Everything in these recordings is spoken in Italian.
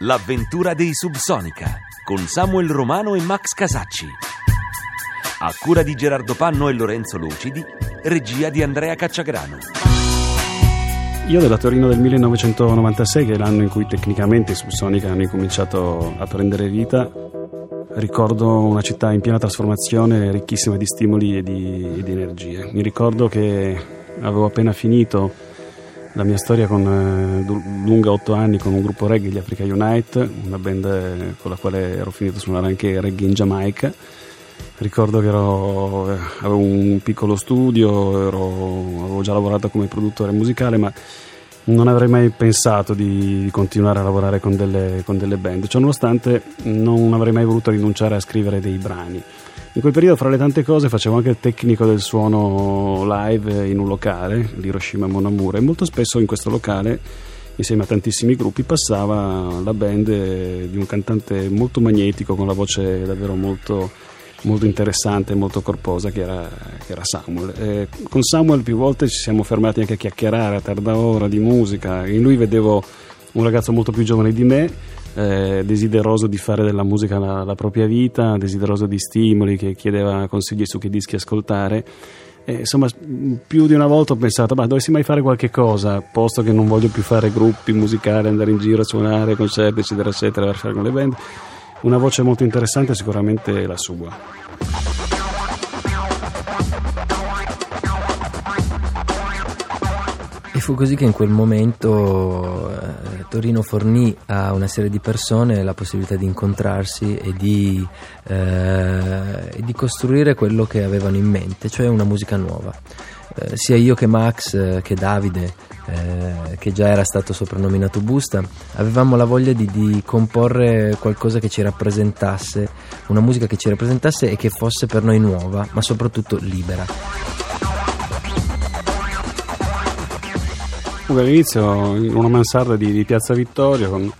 l'avventura dei Subsonica, con Samuel Romano e Max Casacci. A cura di Gerardo Panno e Lorenzo Lucidi, regia di Andrea Cacciagrano. Io della Torino del 1996, che è l'anno in cui tecnicamente i Subsonica hanno incominciato a prendere vita, ricordo una città in piena trasformazione, ricchissima di stimoli e di, e di energie. Mi ricordo che avevo appena finito la mia storia con, eh, lunga otto anni con un gruppo reggae, gli Africa Unite, una band eh, con la quale ero finito a suonare anche reggae in Giamaica. Ricordo che ero, eh, avevo un piccolo studio, ero, avevo già lavorato come produttore musicale, ma non avrei mai pensato di continuare a lavorare con delle, con delle band. Ciononostante non avrei mai voluto rinunciare a scrivere dei brani. In quel periodo, fra le tante cose, facevo anche il tecnico del suono live in un locale, l'Hiroshima Monamura, e molto spesso in questo locale, insieme a tantissimi gruppi, passava la band di un cantante molto magnetico, con la voce davvero molto, molto interessante molto corposa, che era, che era Samuel. E con Samuel più volte ci siamo fermati anche a chiacchierare a tarda ora di musica. In lui vedevo un ragazzo molto più giovane di me eh, desideroso di fare della musica la, la, propria vita, desideroso di stimoli, che chiedeva consigli su che dischi ascoltare. E, insomma, più di una volta ho pensato, ma dovessi mai fare qualche cosa, posto che non voglio più fare gruppi musicali, andare in giro a suonare, concerti, eccetera, eccetera, fare con le band. Una voce molto interessante sicuramente è la sua. Fu così che in quel momento eh, Torino fornì a una serie di persone la possibilità di incontrarsi e di, eh, di costruire quello che avevano in mente, cioè una musica nuova. Eh, sia io che Max, eh, che Davide, eh, che già era stato soprannominato Busta, avevamo la voglia di, di comporre qualcosa che ci rappresentasse, una musica che ci rappresentasse e che fosse per noi nuova, ma soprattutto libera. All'inizio in una mansarda di, di Piazza Vittorio con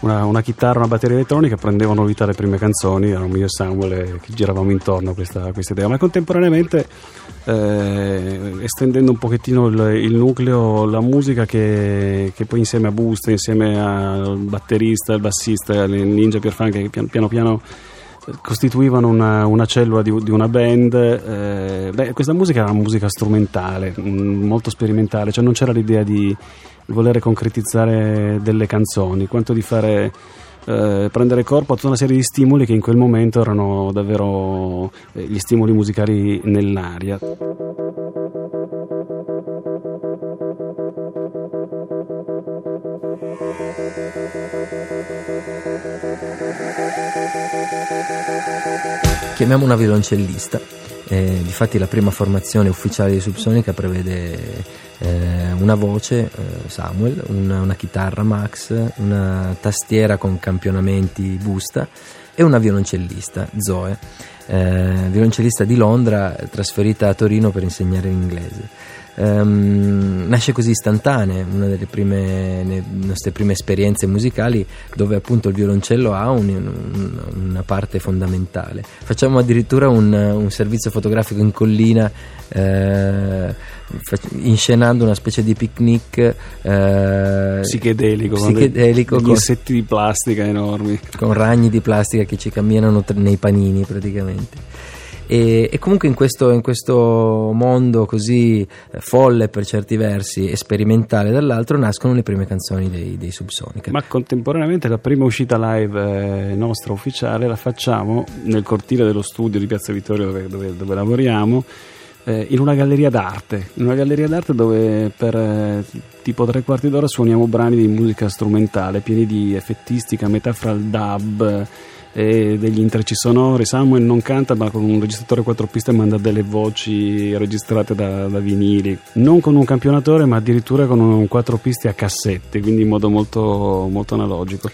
una, una, chitarra, una batteria elettronica prendevano vita le prime canzoni, erano io e Samuel e giravamo intorno a questa, questa idea, ma contemporaneamente eh, estendendo un pochettino il, il, nucleo, la musica che, che, poi insieme a Busta, insieme al batterista, al bassista, al Ninja Pierfan che piano piano, piano costituivano una, una cellula di, di, una band. Eh, beh, questa musica era una musica strumentale, mm, molto sperimentale, cioè non c'era l'idea di volere concretizzare delle canzoni, quanto di fare eh, prendere corpo a tutta una serie di stimoli che in quel momento erano davvero eh, gli stimoli musicali nell'aria. Chiamiamo una violoncellista. Eh, difatti la prima formazione ufficiale di Subsonica prevede eh, una voce, eh, Samuel, una, una, chitarra Max, una tastiera con campionamenti Busta e una violoncellista, Zoe, eh, violoncellista di Londra trasferita a Torino per insegnare l'inglese. Um, nasce così istantanea, una delle prime, nostre prime esperienze musicali dove appunto il violoncello ha un, un, una parte fondamentale. Facciamo addirittura un, un servizio fotografico in collina eh, inscenando una specie di picnic eh, psichedelico, psichedelico con, degli insetti di plastica enormi. Con ragni di plastica che ci camminano nei panini praticamente. E, e comunque in questo, in questo, mondo così eh, folle per certi versi e sperimentale dall'altro nascono le prime canzoni dei, dei Subsonica. Ma contemporaneamente la prima uscita live eh, nostra ufficiale la facciamo nel cortile dello studio di Piazza Vittorio dove, dove, dove lavoriamo eh, in una galleria d'arte, in una galleria d'arte dove per eh, tipo tre quarti d'ora suoniamo brani di musica strumentale pieni di effettistica, metà fra il dub e degli intrecci sonori. Samuel non canta, ma con un registratore quattro piste manda delle voci registrate da, da vinili, non con un campionatore, ma addirittura con un quattro piste a cassette, quindi in modo molto, molto analogico.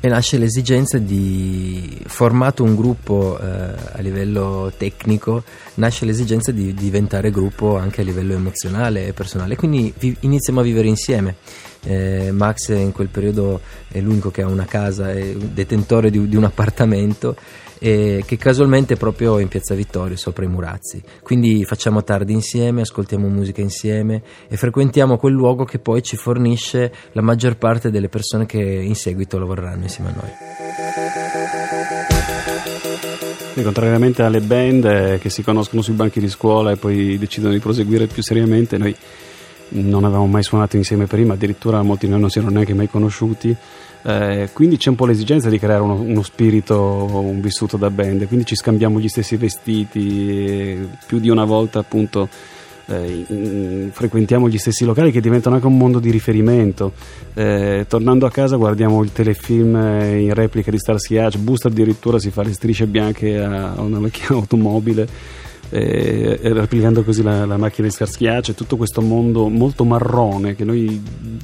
E nasce l'esigenza di, formato un gruppo eh, a livello tecnico, nasce l'esigenza di diventare gruppo anche a livello emozionale e personale, quindi vi, iniziamo a vivere insieme. Eh, Max in quel periodo è l'unico che ha una casa, è detentore di, di un appartamento eh, che casualmente è proprio in Piazza Vittorio, sopra i Murazzi. Quindi facciamo tardi insieme, ascoltiamo musica insieme e frequentiamo quel luogo che poi ci fornisce la maggior parte delle persone che in seguito lavoreranno insieme a noi. E contrariamente alle band eh, che si conoscono sui banchi di scuola e poi decidono di proseguire più seriamente, noi non avevamo mai suonato insieme prima, addirittura molti di noi non si erano neanche mai conosciuti eh, quindi c'è un po' l'esigenza di creare uno, uno, spirito, un vissuto da band, quindi ci scambiamo gli stessi vestiti, più di una volta appunto eh, frequentiamo gli stessi locali che diventano anche un mondo di riferimento. Eh, tornando a casa guardiamo il telefilm eh, in replica di Starsky Hatch, Boost addirittura si fa le strisce bianche a una vecchia automobile. Eh, replicando così la, la, macchina di Starsky Hatch, tutto questo mondo molto marrone che noi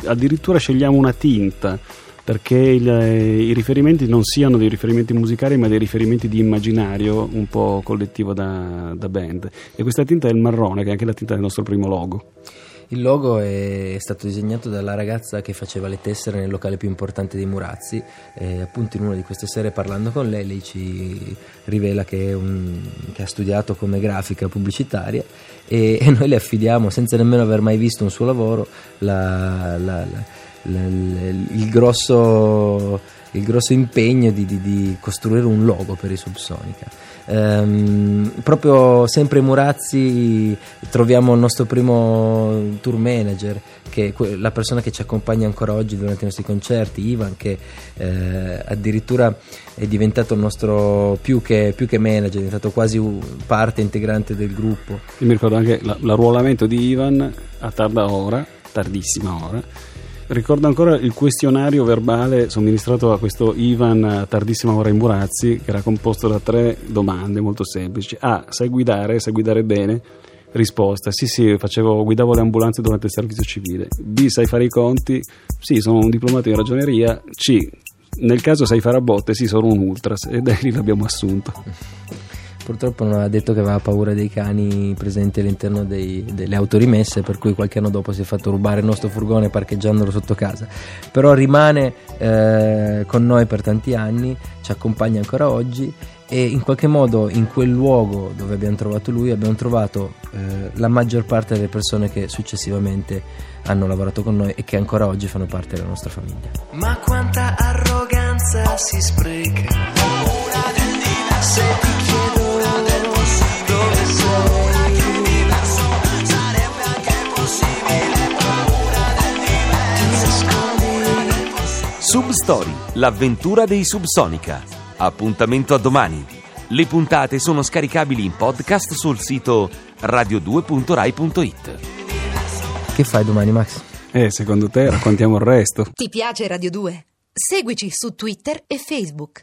addirittura scegliamo una tinta perché il, i riferimenti non siano dei riferimenti musicali ma dei riferimenti di immaginario un po' collettivo da, da band. E questa tinta è il marrone che è anche la tinta del nostro primo logo. Il logo è stato disegnato dalla ragazza che faceva le tessere nel locale più importante dei Murazzi. E appunto in una di queste sere parlando con lei lei ci rivela che, un, che ha studiato come grafica pubblicitaria e, e, noi le affidiamo senza nemmeno aver mai visto un suo lavoro la, la, la il grosso, il grosso impegno di, di, di, costruire un logo per i Subsonica. Ehm, proprio sempre Murazzi troviamo il nostro primo tour manager, che è la persona che ci accompagna ancora oggi durante i nostri concerti, Ivan, che eh, addirittura è diventato il nostro più che, più che, manager, è diventato quasi parte integrante del gruppo. Io mi ricordo anche l'arruolamento di Ivan a tarda ora, tardissima ora Ricordo ancora il questionario verbale somministrato a questo Ivan a tardissima ora in Murazzi, che era composto da tre domande molto semplici. A. Sai guidare? Sai guidare bene? Risposta: Sì, sì, facevo, guidavo le ambulanze durante il servizio civile. B. Sai fare i conti? Sì, sono un diplomato in ragioneria. C. Nel caso sai fare a botte? Sì, sono un ultras. E da lì l'abbiamo assunto. Purtroppo non ha detto che aveva paura dei cani presenti all'interno dei, delle auto rimesse, per cui qualche anno dopo si è fatto rubare il nostro furgone parcheggiandolo sotto casa. Però rimane eh, con noi per tanti anni, ci accompagna ancora oggi e in qualche modo in quel luogo dove abbiamo trovato lui abbiamo trovato eh, la maggior parte delle persone che successivamente hanno lavorato con noi e che ancora oggi fanno parte della nostra famiglia. Ma quanta arroganza si spreca. Substory, l'avventura dei Subsonica. Appuntamento a domani. Le puntate sono scaricabili in podcast sul sito radio2.rai.it. Che fai domani, Max? Eh, secondo te raccontiamo il resto. Ti piace Radio 2? Seguici su Twitter e Facebook.